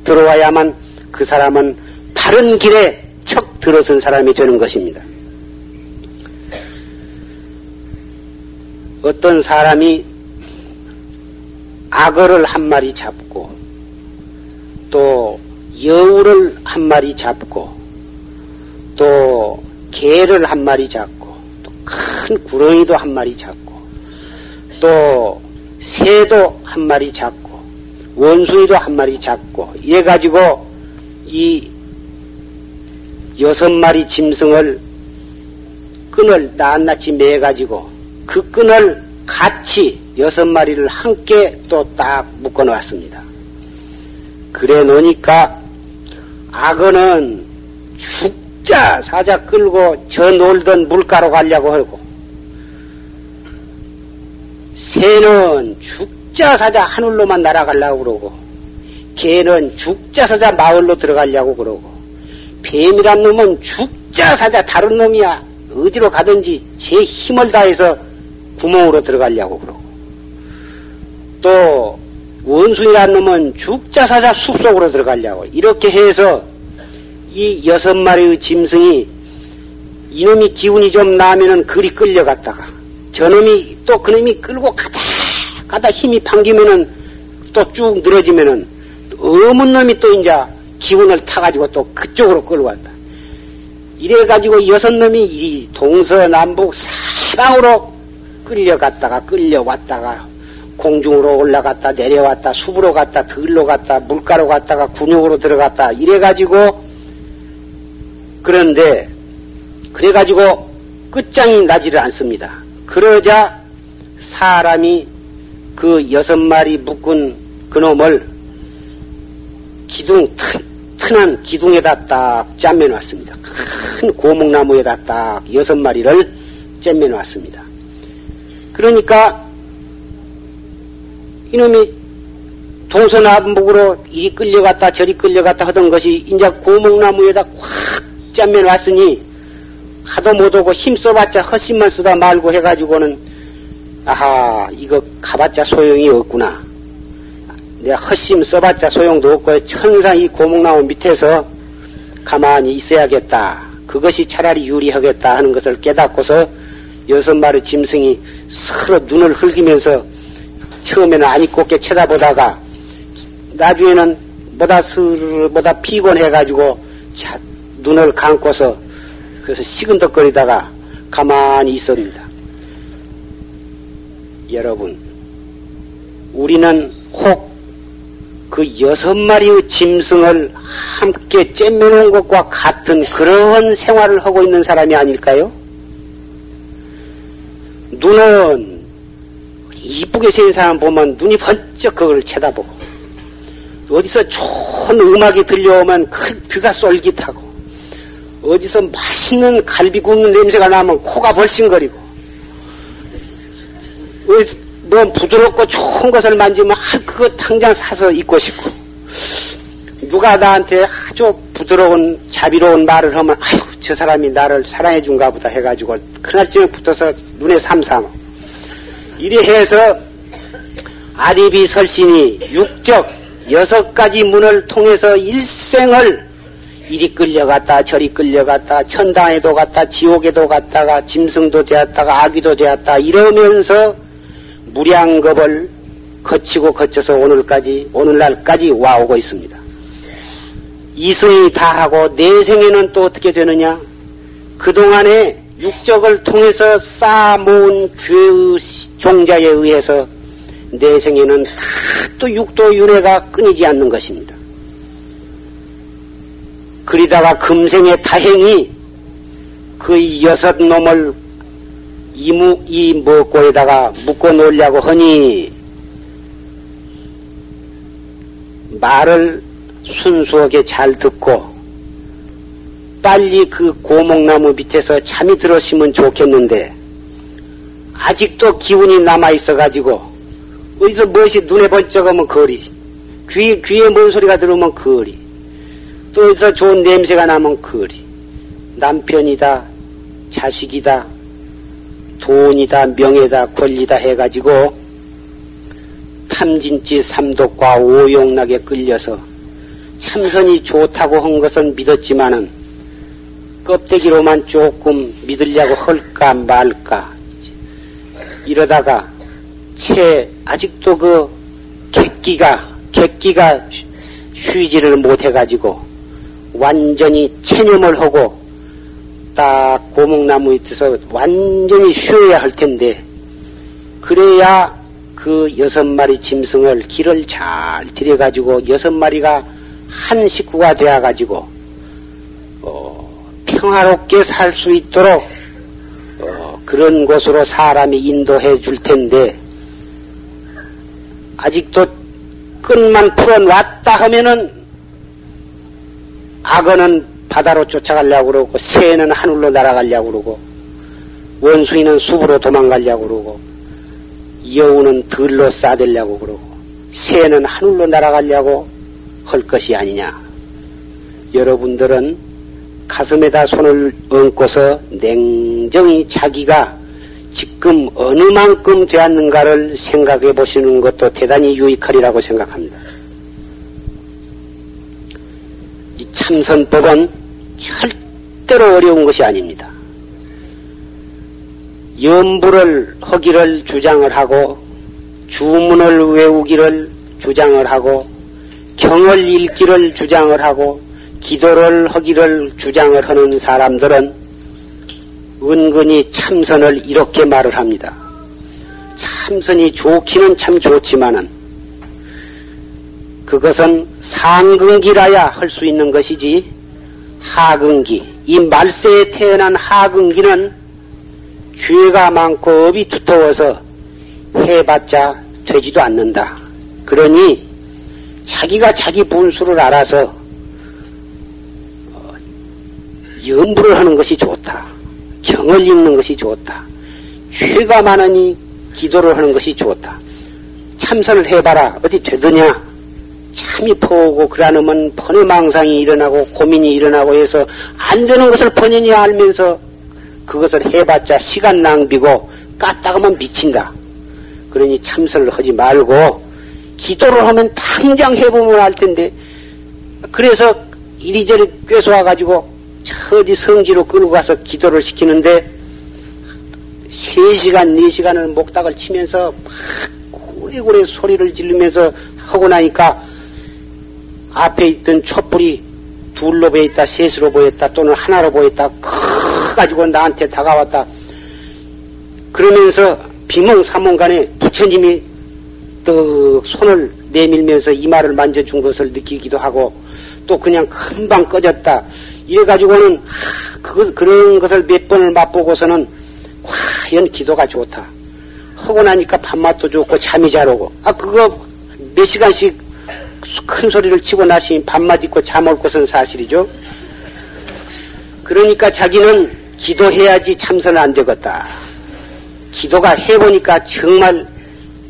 들어와야만 그 사람은 바른 길에 척 들어선 사람이 되는 것입니다. 어떤 사람이 악어를 한 마리 잡고 또 여우를 한 마리 잡고 또 개를 한 마리 잡고 또 큰 구렁이도 한 마리 잡고 또 새도 한 마리 잡고 원숭이도 한 마리 잡고 이래 가지고 이 여섯 마리 짐승을 끈을 낱낱이 매 가지고 그 끈을 같이 여섯 마리를 함께 또 딱 묶어 놓았습니다. 그래 놓으니까 악어는 죽자 사자 끌고 저 놀던 물가로 가려고 하고 새는 죽자 사자 하늘로만 날아가려고 그러고 개는 죽자 사자 마을로 들어가려고 그러고 뱀이란 놈은 죽자 사자 다른 놈이야 어디로 가든지 제 힘을 다해서 구멍으로 들어가려고 그러고 또 원숭이란 놈은 죽자사자 숲속으로 들어가려고 이렇게 해서 이 여섯 마리의 짐승이 이놈이 기운이 좀 나면은 그리 끌려갔다가 저놈이 또 그놈이 끌고 가다 가다 힘이 방기면은 또 쭉 늘어지면은 어문 놈이 또 이제 기운을 타가지고 또 그쪽으로 끌고 간다. 이래가지고 여섯 놈이 이 동서남북 사방으로 끌려갔다가 끌려왔다가 공중으로 올라갔다 내려왔다 숲으로 갔다 들로 갔다 물가로 갔다가 군용으로 들어갔다 이래가지고 그런데 그래가지고 끝장이 나지를 않습니다. 그러자 사람이 그 여섯 마리 묶은 그놈을 기둥 튼, 튼한 기둥에다 딱 짬매놨습니다. 큰 고목나무에다 딱 여섯 마리를 잼매놨습니다. 그러니까 이놈이 동서남북으로 이리 끌려갔다 저리 끌려갔다 하던 것이 이제 고목나무에다 꽉 짬매 놨으니 하도 못오고 힘 써봤자 헛심만 쓰다 말고 해가지고는 아하 이거 가봤자 소용이 없구나. 내가 헛심 써봤자 소용도 없고 천상 이 고목나무 밑에서 가만히 있어야겠다. 그것이 차라리 유리하겠다 하는 것을 깨닫고서 여섯 마리 짐승이 서로 눈을 흘기면서 처음에는 곱게 쳐다보다가 나중에는 뭐다 스르르 뭐다 피곤해가지고 차, 눈을 감고서 그래서 시근덕거리다가 가만히 있습니다. 여러분, 우리는 혹 그 여섯 마리의 짐승을 함께 잼매놓은 것과 같은 그런 생활을 하고 있는 사람이 아닐까요? 눈은 이쁘게 생긴 사람 보면 눈이 번쩍 그걸 쳐다보고 어디서 좋은 음악이 들려오면 큰 귀가 쏠깃하고 어디서 맛있는 갈비 굽는 냄새가 나면 코가 벌싱거리고 뭐 부드럽고 좋은 것을 만지면 아, 그거 당장 사서 입고 싶고 누가 나한테 아주 부드러운 자비로운 말을 하면 아유 저 사람이 나를 사랑해 준가 보다 해가지고 그날쯤에 붙어서 눈에 삼삼 이래 해서 아리비 설신이 육적 여섯 가지 문을 통해서 일생을 이리 끌려갔다 저리 끌려갔다 천당에도 갔다 지옥에도 갔다가 짐승도 되었다가 아기도 되었다 이러면서 무량겁을 거치고 거쳐서 오늘까지 오늘날까지 와오고 있습니다. 이승이 다 하고 내생에는 또 어떻게 되느냐? 그동안에 육적을 통해서 쌓아모은 죄의 종자에 의해서 내생에는 다 또 육도 윤회가 끊이지 않는 것입니다. 그리다가 금생의 다행히 그 여섯 놈을 이무, 이 먹고에다가 묶어 놓으려고 하니 말을 순수하게 잘 듣고 빨리 그 고목나무 밑에서 잠이 들었으면 좋겠는데 아직도 기운이 남아 있어 가지고 어디서 무엇이 눈에 번쩍하면 거리 귀, 귀에 뭔 소리가 들으면 거리 또 어디서 좋은 냄새가 나면 거리. 남편이다 자식이다 돈이다 명예다 권리다 해가지고 탐진치 삼독과 오용락에 끌려서 참선이 좋다고 한 것은 믿었지만은 껍데기로만 조금 믿으려고 할까 말까. 이러다가 채 아직도 그 객기가 객기가 쉬지를 못해가지고 완전히 체념을 하고 딱 고목나무 밑에서 완전히 쉬어야 할 텐데 그래야 그 여섯 마리 짐승을 길을 잘 들여가지고 여섯 마리가 한 식구가 되어가지고 어, 평화롭게 살 수 있도록 어, 그런 곳으로 사람이 인도해 줄 텐데 아직도 끈만 풀어놨다 하면은 악어는 바다로 쫓아가려고 그러고 새는 하늘로 날아가려고 그러고 원숭이는 숲으로 도망가려고 그러고 여우는 들로 싸들려고 그러고 새는 하늘로 날아가려고 할 것이 아니냐. 여러분들은 가슴에다 손을 얹고서 냉정히 자기가 지금 어느 만큼 되었는가를 생각해 보시는 것도 대단히 유익하리라고 생각합니다. 이 참선법은 절대로 어려운 것이 아닙니다. 염불을 하기를 주장을 하고 주문을 외우기를 주장을 하고 경을 읽기를 주장을 하고 기도를 하기를 주장을 하는 사람들은 은근히 참선을 이렇게 말을 합니다. 참선이 좋기는 참 좋지만은 그것은 상근기라야 할 수 있는 것이지 하근기, 이 말세에 태어난 하근기는 죄가 많고 업이 두터워서 해봤자 되지도 않는다. 그러니 자기가 자기 분수를 알아서 어, 염불을 하는 것이 좋다. 경을 읽는 것이 좋다. 죄가 많으니 기도를 하는 것이 좋다. 참선을 해봐라. 어디 되더냐? 참이 포고 그러려면 번외망상이 일어나고 고민이 일어나고 해서 안 되는 것을 본인이 알면서 그것을 해봤자 시간 낭비고 까딱하면 미친다. 그러니 참선을 하지 말고 기도를 하면 당장 해보면 알 텐데 그래서 이리저리 꿰소와가지고 어디 성지로 끌고 가서 기도를 시키는데 3시간, 4시간을 목닥을 치면서 막 고래고래 소리를 지르면서 하고 나니까 앞에 있던 촛불이 둘로 보였다, 셋으로 보였다, 또는 하나로 보였다, 커가지고 나한테 다가왔다. 그러면서 비몽사몽 간에 부처님이 떡 손을 내밀면서 이마를 만져준 것을 느끼기도 하고 또 그냥 금방 꺼졌다. 이래 가지고는 그, 그런 것을 몇 번을 맛보고서는 과연 기도가 좋다. 하고 나니까 밥맛도 좋고 잠이 잘 오고 아 그거 몇 시간씩 큰 소리를 치고 나시니 밥맛 있고 잠 올 것은 사실이죠. 그러니까 자기는 기도해야지 참선은 안 되겠다. 기도가 해보니까 정말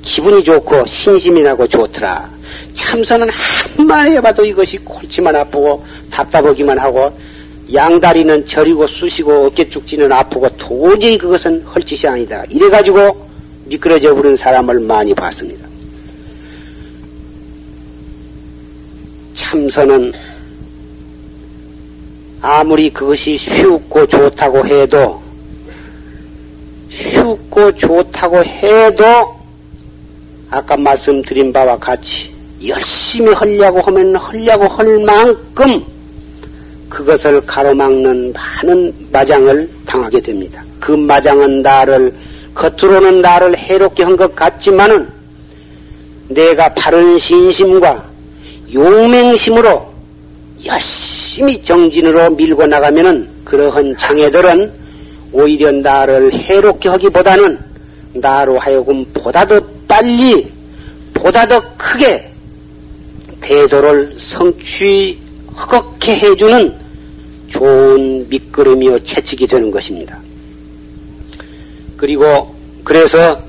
기분이 좋고 신심이 나고 좋더라. 참선은 한만 해봐도 이것이 골치만 아프고 답답하기만 하고 양다리는 저리고 쑤시고 어깨 쭉지는 아프고 도저히 그것은 헐짓이 아니다. 이래가지고 미끄러져 버린 사람을 많이 봤습니다. 참선은 아무리 그것이 쉽고 좋다고 해도 쉽고 좋다고 해도 아까 말씀드린 바와 같이 열심히 하려고 하면 하려고 할 만큼 그것을 가로막는 많은 마장을 당하게 됩니다. 그 마장은 나를 겉으로는 나를 해롭게 한 것 같지만은 내가 바른 신심과 용맹심으로 열심히 정진으로 밀고 나가면은 그러한 장애들은 오히려 나를 해롭게 하기보다는 나로 하여금 보다 더 빨리 보다 더 크게 대도를 성취 허겁게 해주는 좋은 밑거름이요 채찍이 되는 것입니다. 그리고 그래서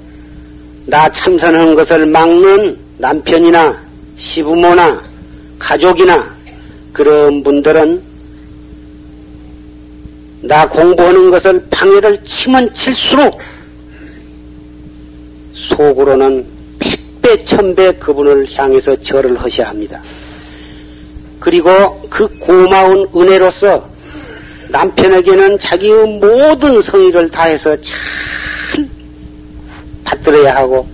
나 참선하는 것을 막는 남편이나 시부모나 가족이나 그런 분들은 나 공부하는 것을 방해를 치면 칠수록 속으로는 백배 천배 그분을 향해서 절을 하셔야 합니다. 그리고 그 고마운 은혜로서 남편에게는 자기의 모든 성의를 다해서 잘 받들어야 하고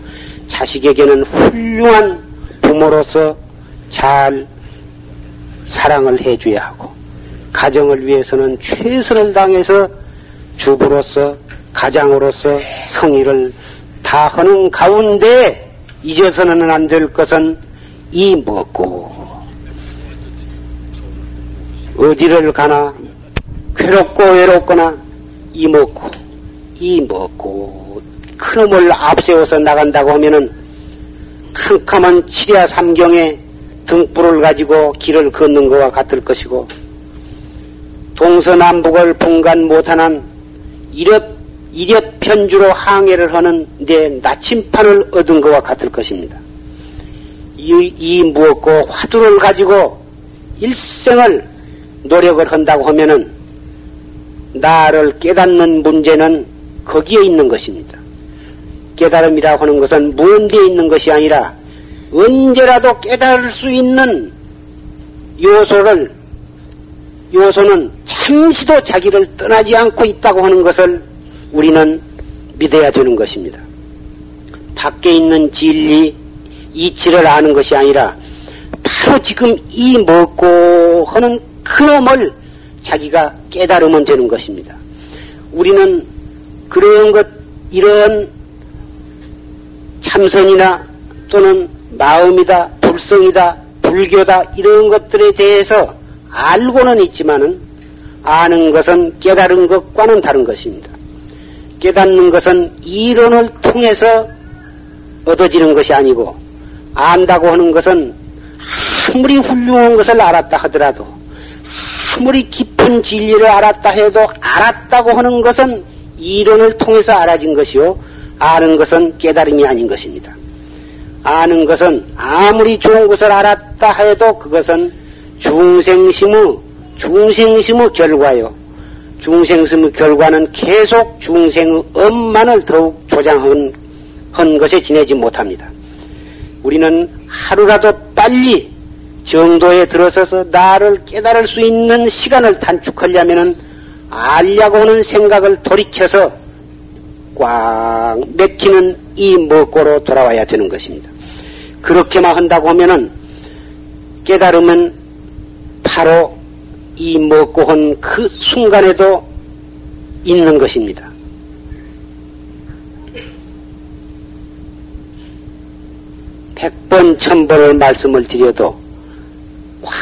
자식에게는 훌륭한 부모로서 잘 사랑을 해줘야 하고 가정을 위해서는 최선을 당해서 주부로서 가장으로서 성의를 다 하는 가운데 잊어서는 안 될 것은 이 먹고 어디를 가나 괴롭고 외롭거나 이 먹고 이 먹고 큰놈을 앞세워서 나간다고 하면은 캄캄한 칠야 삼경에 등불을 가지고 길을 걷는 것과 같을 것이고 동서남북을 분간 못하는 이렵, 이렵 편주로 항해를 하는 내 나침판을 얻은 것과 같을 것입니다. 이, 이 무엇고 화두를 가지고 일생을 노력을 한다고 하면은 나를 깨닫는 문제는 거기에 있는 것입니다. 깨달음이라고 하는 것은 먼데 있는 것이 아니라 언제라도 깨달을 수 있는 요소를 요소는 잠시도 자기를 떠나지 않고 있다고 하는 것을 우리는 믿어야 되는 것입니다. 밖에 있는 진리, 이치를 아는 것이 아니라 바로 지금 이 먹고 하는 그놈을 자기가 깨달으면 되는 것입니다. 우리는 그런 것, 이런 참선이나 또는 마음이다, 불성이다, 불교다, 이런 것들에 대해서 알고는 있지만은 아는 것은 깨달은 것과는 다른 것입니다. 깨닫는 것은 이론을 통해서 얻어지는 것이 아니고 안다고 하는 것은 아무리 훌륭한 것을 알았다 하더라도 아무리 깊은 진리를 알았다 해도 알았다고 하는 것은 이론을 통해서 알아진 것이요 아는 것은 깨달음이 아닌 것입니다. 아는 것은 아무리 좋은 것을 알았다 해도 그것은 중생심의 중생심의 결과요. 중생심의 결과는 계속 중생의 엄만을 더욱 조장한 한 것에 지내지 못합니다. 우리는 하루라도 빨리 정도에 들어서서 나를 깨달을 수 있는 시간을 단축하려면은 알려고 하는 생각을 돌이켜서 꽉 맥히는 이 먹고로 돌아와야 되는 것입니다. 그렇게만 한다고 하면은 깨달으면 바로 이 먹고 한 그 순간에도 있는 것입니다. 백번 천번을 말씀을 드려도 꽉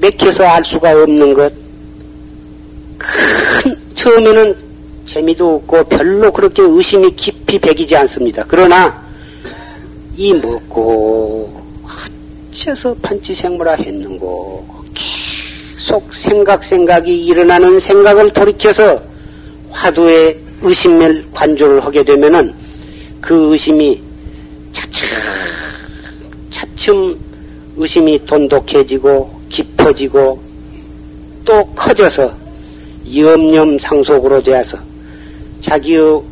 맥혀서 알 수가 없는 것. 큰 처음에는 재미도 없고 별로 그렇게 의심이 깊이 배기지 않습니다. 그러나 이 먹고 어째서 판치생물화 했는고 계속 생각 생각이 일어나는 생각을 돌이켜서 화두에 의심을 관조를 하게 되면은 그 의심이 차츰 차츰 의심이 돈독해지고 깊어지고 또 커져서 염염 상속으로 되어서 자기의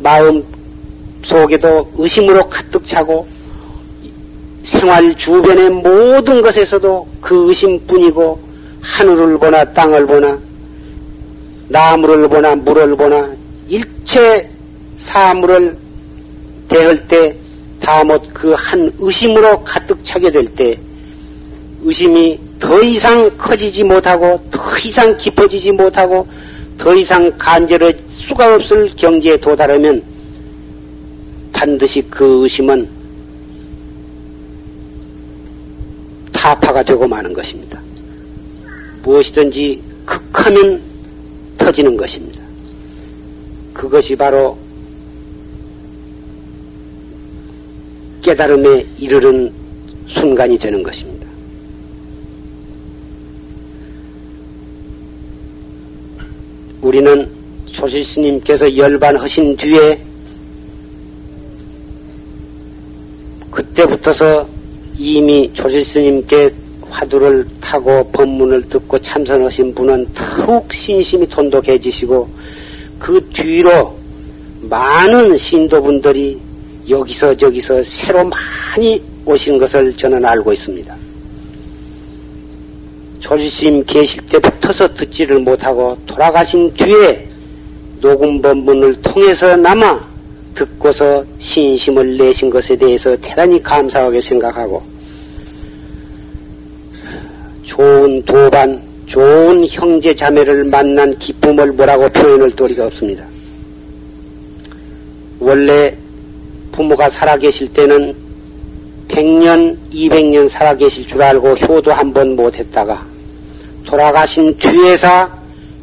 마음 속에도 의심으로 가득 차고 생활 주변의 모든 것에서도 그 의심뿐이고 하늘을 보나 땅을 보나 나무를 보나 물을 보나 일체 사물을 대할 때 다못 그 한 의심으로 가득 차게 될 때 의심이 더 이상 커지지 못하고 더 이상 깊어지지 못하고 더 이상 간절할 수가 없을 경지에 도달하면 반드시 그 의심은 타파가 되고 마는 것입니다. 무엇이든지 극하면 터지는 것입니다. 그것이 바로 깨달음에 이르는 순간이 되는 것입니다. 우리는 조실스님께서 열반하신 뒤에 그때부터서 이미 조실스님께 화두를 타고 법문을 듣고 참선하신 분은 더욱 신심이 돈독해지시고 그 뒤로 많은 신도분들이 여기서 저기서 새로 많이 오신 것을 저는 알고 있습니다. 조지심 계실 때부터서 듣지를 못하고 돌아가신 뒤에 녹음 법문을 통해서나마 듣고서 신심을 내신 것에 대해서 대단히 감사하게 생각하고 좋은 도반, 좋은 형제 자매를 만난 기쁨을 뭐라고 표현할 도리가 없습니다. 원래 부모가 살아계실 때는 100년, 200년 살아계실 줄 알고 효도 한 번 못했다가 돌아가신 뒤에서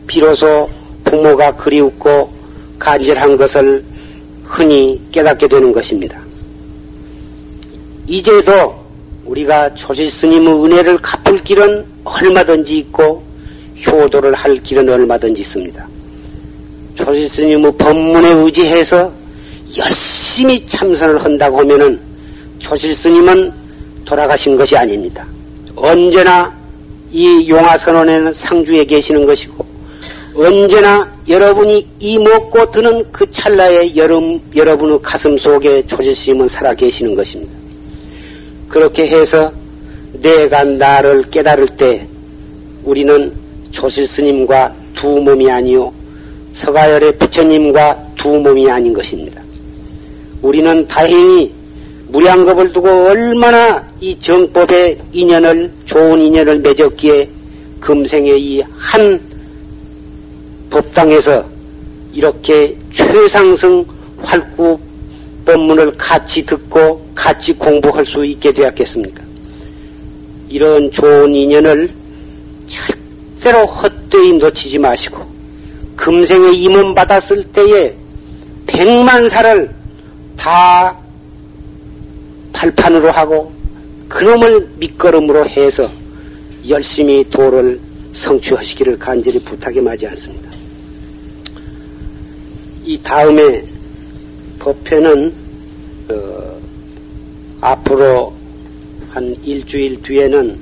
비로소 부모가 그리웠고 간절한 것을 흔히 깨닫게 되는 것입니다. 이제도 우리가 조실 스님의 은혜를 갚을 길은 얼마든지 있고 효도를 할 길은 얼마든지 있습니다. 조실 스님의 법문에 의지해서 열심히 참선을 한다고 하면은 조실 스님은 돌아가신 것이 아닙니다. 언제나 이 용화선언에는 상주에 계시는 것이고 언제나 여러분이 이 먹고 드는 그 찰나에 여름, 여러분의 가슴 속에 조실 스님은 살아 계시는 것입니다. 그렇게 해서 내가 나를 깨달을 때 우리는 조실 스님과 두 몸이 아니요 서가열의 부처님과 두 몸이 아닌 것입니다. 우리는 다행히 무량겁을 두고 얼마나 이 정법의 인연을 좋은 인연을 맺었기에 금생에 이한 법당에서 이렇게 최상승 활구 법문을 같이 듣고 같이 공부할 수 있게 되었겠습니까? 이런 좋은 인연을 절대로 헛되이 놓치지 마시고 금생에 임원 받았을 때에 백만 살을 다 발판으로 하고 그놈을 밑거름으로 해서 열심히 도를 성취하시기를 간절히 부탁에 맞지 않습니다. 이 다음에 법회는 어, 앞으로 한 일주일 뒤에는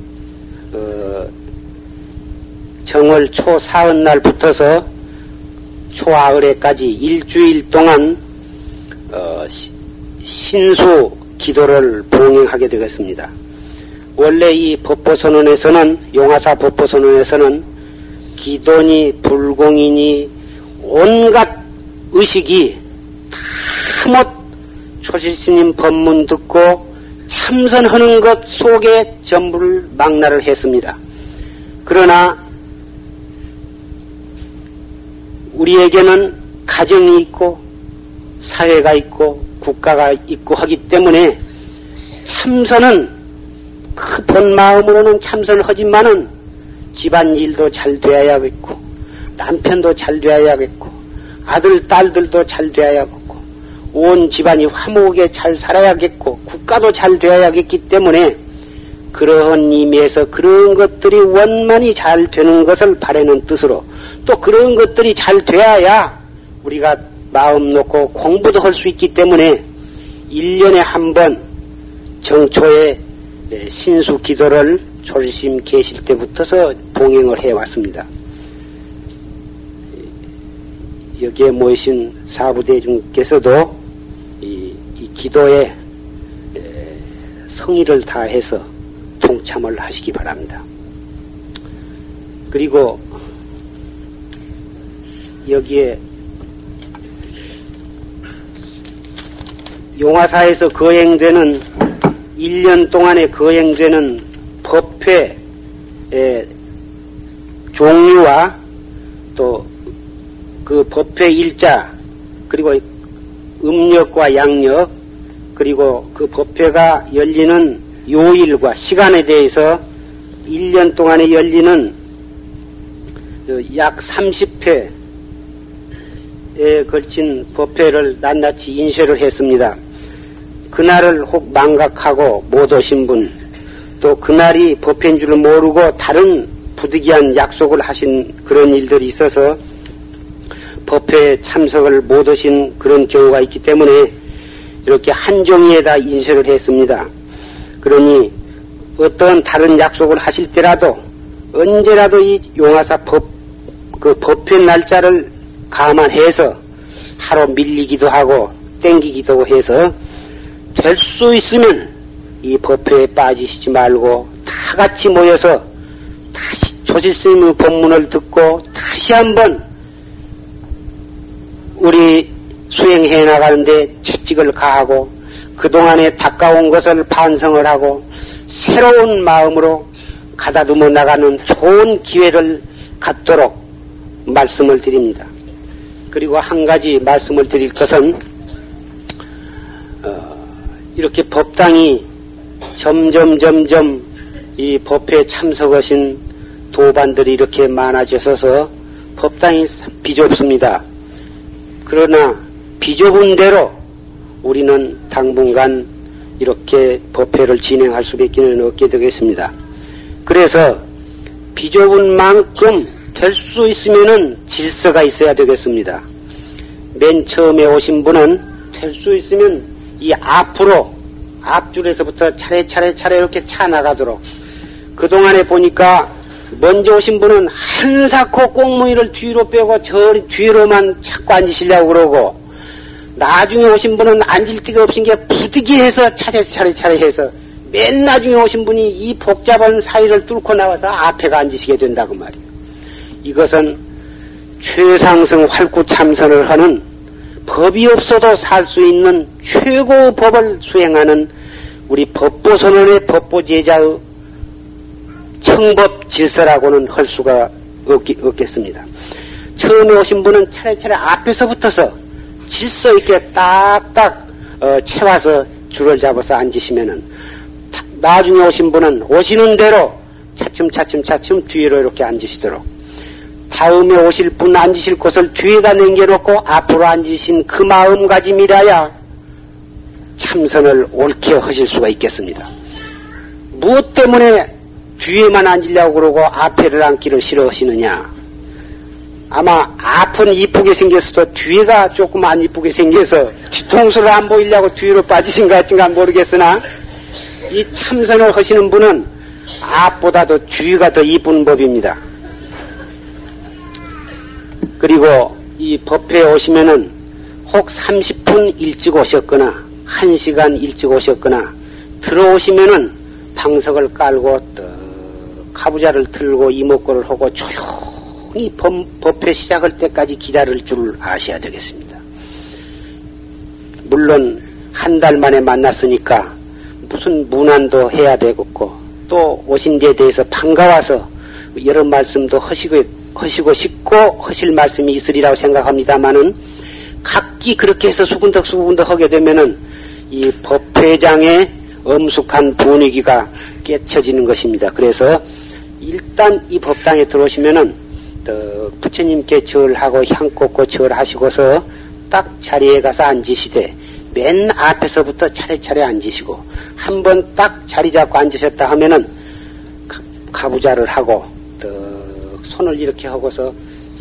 어, 정월 초 사흔 날 붙어서 초하을에까지 일주일 동안 어, 신수 기도를 봉행하게 되겠습니다. 원래 이 법보선언에서는 용화사 법보선언에서는 기도니 불공이니 온갖 의식이 다못 초실스님 법문 듣고 참선하는 것 속에 전부를 망라를 했습니다. 그러나 우리에게는 가정이 있고 사회가 있고 국가가 있고 하기 때문에 참선은 그 본 마음으로는 참선을 하지만은 집안 일도 잘 되어야겠고 남편도 잘 되어야겠고 아들 딸들도 잘 되어야겠고 온 집안이 화목하게 잘 살아야겠고 국가도 잘 되어야겠기 때문에 그러한 의미에서 그런 것들이 원만히 잘 되는 것을 바라는 뜻으로 또 그런 것들이 잘 돼야 우리가 마음 놓고 공부도 할 수 있기 때문에 1년에 한 번 정초에 신수 기도를 졸심 계실 때부터서 봉행을 해왔습니다. 여기에 모이신 사부대중께서도 이, 이 기도에 성의를 다해서 동참을 하시기 바랍니다. 그리고 여기에 용화사에서 거행되는 1년 동안에 거행되는 법회 종류와 또 그 법회 일자 그리고 음력과 양력 그리고 그 법회가 열리는 요일과 시간에 대해서 1년 동안에 열리는 그약 30회에 걸친 법회를 낱낱이 인쇄를 했습니다. 그날을 혹 망각하고 못 오신 분, 또 그날이 법회인 줄 모르고 다른 부득이한 약속을 하신 그런 일들이 있어서 법회에 참석을 못 하신 그런 경우가 있기 때문에 이렇게 한 종이에다 인쇄를 했습니다. 그러니 어떤 다른 약속을 하실 때라도 언제라도 이 용화사 법, 그 법회 날짜를 감안해서 하루 밀리기도 하고 땡기기도 해서 될 수 있으면 이 법회에 빠지시지 말고 다 같이 모여서 다시 조실스님의 법문을 듣고 다시 한번 우리 수행해 나가는데 채찍을 가하고 그동안에 닦아온 것을 반성을 하고 새로운 마음으로 가다듬어 나가는 좋은 기회를 갖도록 말씀을 드립니다. 그리고 한 가지 말씀을 드릴 것은 어, 이렇게 법당이 점점 점점 이 법회에 참석하신 도반들이 이렇게 많아져서 법당이 비좁습니다. 그러나 비좁은 대로 우리는 당분간 이렇게 법회를 진행할 수밖에 없게 되겠습니다. 그래서 비좁은 만큼 될 수 있으면은 질서가 있어야 되겠습니다. 맨 처음에 오신 분은 될 수 있으면 이 앞으로 앞줄에서부터 차례차례 차례 이렇게 차 나가도록 그동안에 보니까 먼저 오신 분은 한사코 꽁무니를 뒤로 빼고 저 뒤로만 찾고 앉으시려고 그러고 나중에 오신 분은 앉을 데가 없인 게 부득이해서 차례 차례 차례 해서 맨 나중에 오신 분이 이 복잡한 사이를 뚫고 나와서 앞에가 앉으시게 된다고 말이에요. 이것은 최상승 활구 참선을 하는 법이 없어도 살 수 있는 최고 법을 수행하는 우리 법보선언의 법보제자의 청법 질서라고는 할 수가 없기, 없겠습니다. 처음에 오신 분은 차례차례 앞에서부터서 질서 있게 딱딱 어, 채워서 줄을 잡아서 앉으시면은 나중에 오신 분은 오시는 대로 차츰차츰 차츰 뒤로 이렇게 앉으시도록 다음에 오실 분 앉으실 곳을 뒤에다 남겨놓고 앞으로 앉으신 그 마음가짐이라야 참선을 옳게 하실 수가 있겠습니다. 무엇 때문에 뒤에만 앉으려고 그러고 앞에를 앉기를 싫어하시느냐? 아마 앞은 이쁘게 생겼어도 뒤가 조금 안 이쁘게 생겨서 뒤통수를 안 보이려고 뒤로 빠지신 것 같은가 모르겠으나 이 참선을 하시는 분은 앞보다도 뒤가 더 이쁜 법입니다. 그리고 이 법회에 오시면은 혹 30분 일찍 오셨거나 1시간 일찍 오셨거나 들어오시면은 방석을 깔고 떡 가부자를 들고 이목구를 하고 조용히 법회 시작할 때까지 기다릴 줄 아셔야 되겠습니다. 물론 한 달 만에 만났으니까 무슨 문안도 해야 되겠고 또 오신 데에 대해서 반가워서 여러 말씀도 하시고, 하시고 싶고 하실 말씀이 있으리라고 생각합니다만은 각기 그렇게 해서 수군덕 수군덕 하게 되면은 이 법회장의 엄숙한 분위기가 깨쳐지는 것입니다. 그래서 일단 이 법당에 들어오시면은 부처님께 절하고 향 꽂고 절하시고서 딱 자리에 가서 앉으시되 맨 앞에서부터 차례차례 앉으시고 한 번 딱 자리 잡고 앉으셨다 하면은 가부좌를 하고 손을 이렇게 하고서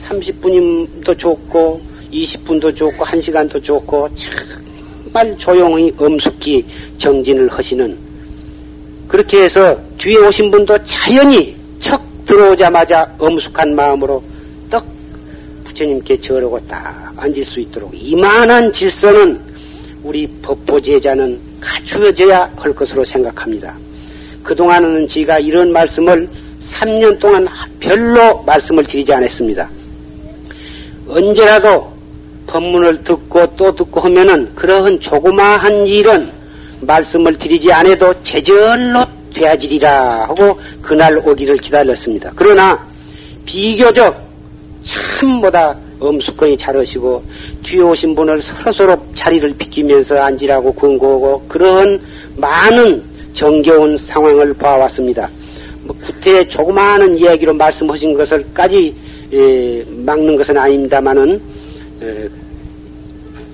30분임도 좋고 20분도 좋고 1시간도 좋고 정말 조용히 엄숙히 정진을 하시는 그렇게 해서 뒤에 오신 분도 자연히 척 들어오자마자 엄숙한 마음으로 떡 부처님께 절하고 딱 앉을 수 있도록 이만한 질서는 우리 법보제자는 갖추어져야 할 것으로 생각합니다. 그동안은 제가 이런 말씀을 3년 동안 별로 말씀을 드리지 않았습니다. 언제라도 법문을 듣고 또 듣고 하면은 그러한 조그마한 일은 말씀을 드리지 않아도 제절로 되어지리라 하고 그날 오기를 기다렸습니다. 그러나 비교적 참보다 엄숙하게 잘하시고 뒤에 오신 분을 서로서로 자리를 비키면서 앉으라고 권고하고 그런 많은 정겨운 상황을 봐왔습니다. 뭐 구태의 조그마한 이야기로 말씀하신 것을까지 예, 막는 것은 아닙니다만은 예,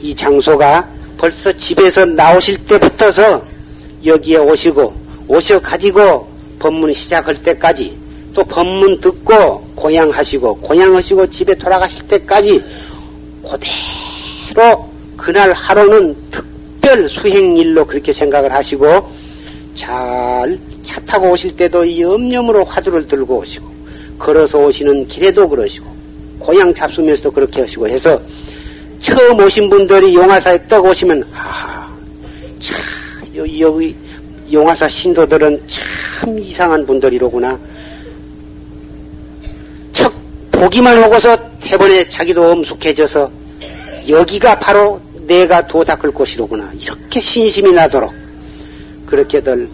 이 장소가 벌써 집에서 나오실 때부터서 여기에 오시고 오셔 가지고 법문 시작할 때까지 또 법문 듣고 고향하시고 고향하시고 집에 돌아가실 때까지 그대로 그날 하루는 특별 수행일로 그렇게 생각을 하시고 잘 차 타고 오실 때도 염염으로 화두를 들고 오시고 걸어서 오시는 길에도 그러시고 고향 잡수면서도 그렇게 하시고 해서 처음 오신 분들이 용화사에 떡 오시면 아하 참 여기, 여기 용화사 신도들은 참 이상한 분들이로구나. 척 보기만 하고서 대번에 자기도 엄숙해져서 여기가 바로 내가 도닦을 곳이로구나. 이렇게 신심이 나도록 그렇게들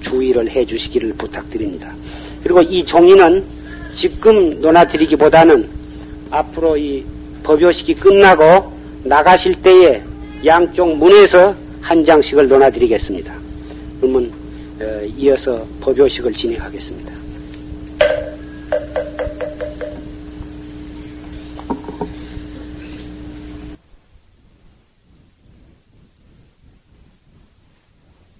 주의를 해 주시기를 부탁드립니다. 그리고 이 종이는 지금 논하드리기보다는 앞으로 이 법요식이 끝나고 나가실 때에 양쪽 문에서 한 장씩을 논하드리겠습니다. 그러면 어, 이어서 법요식을 진행하겠습니다.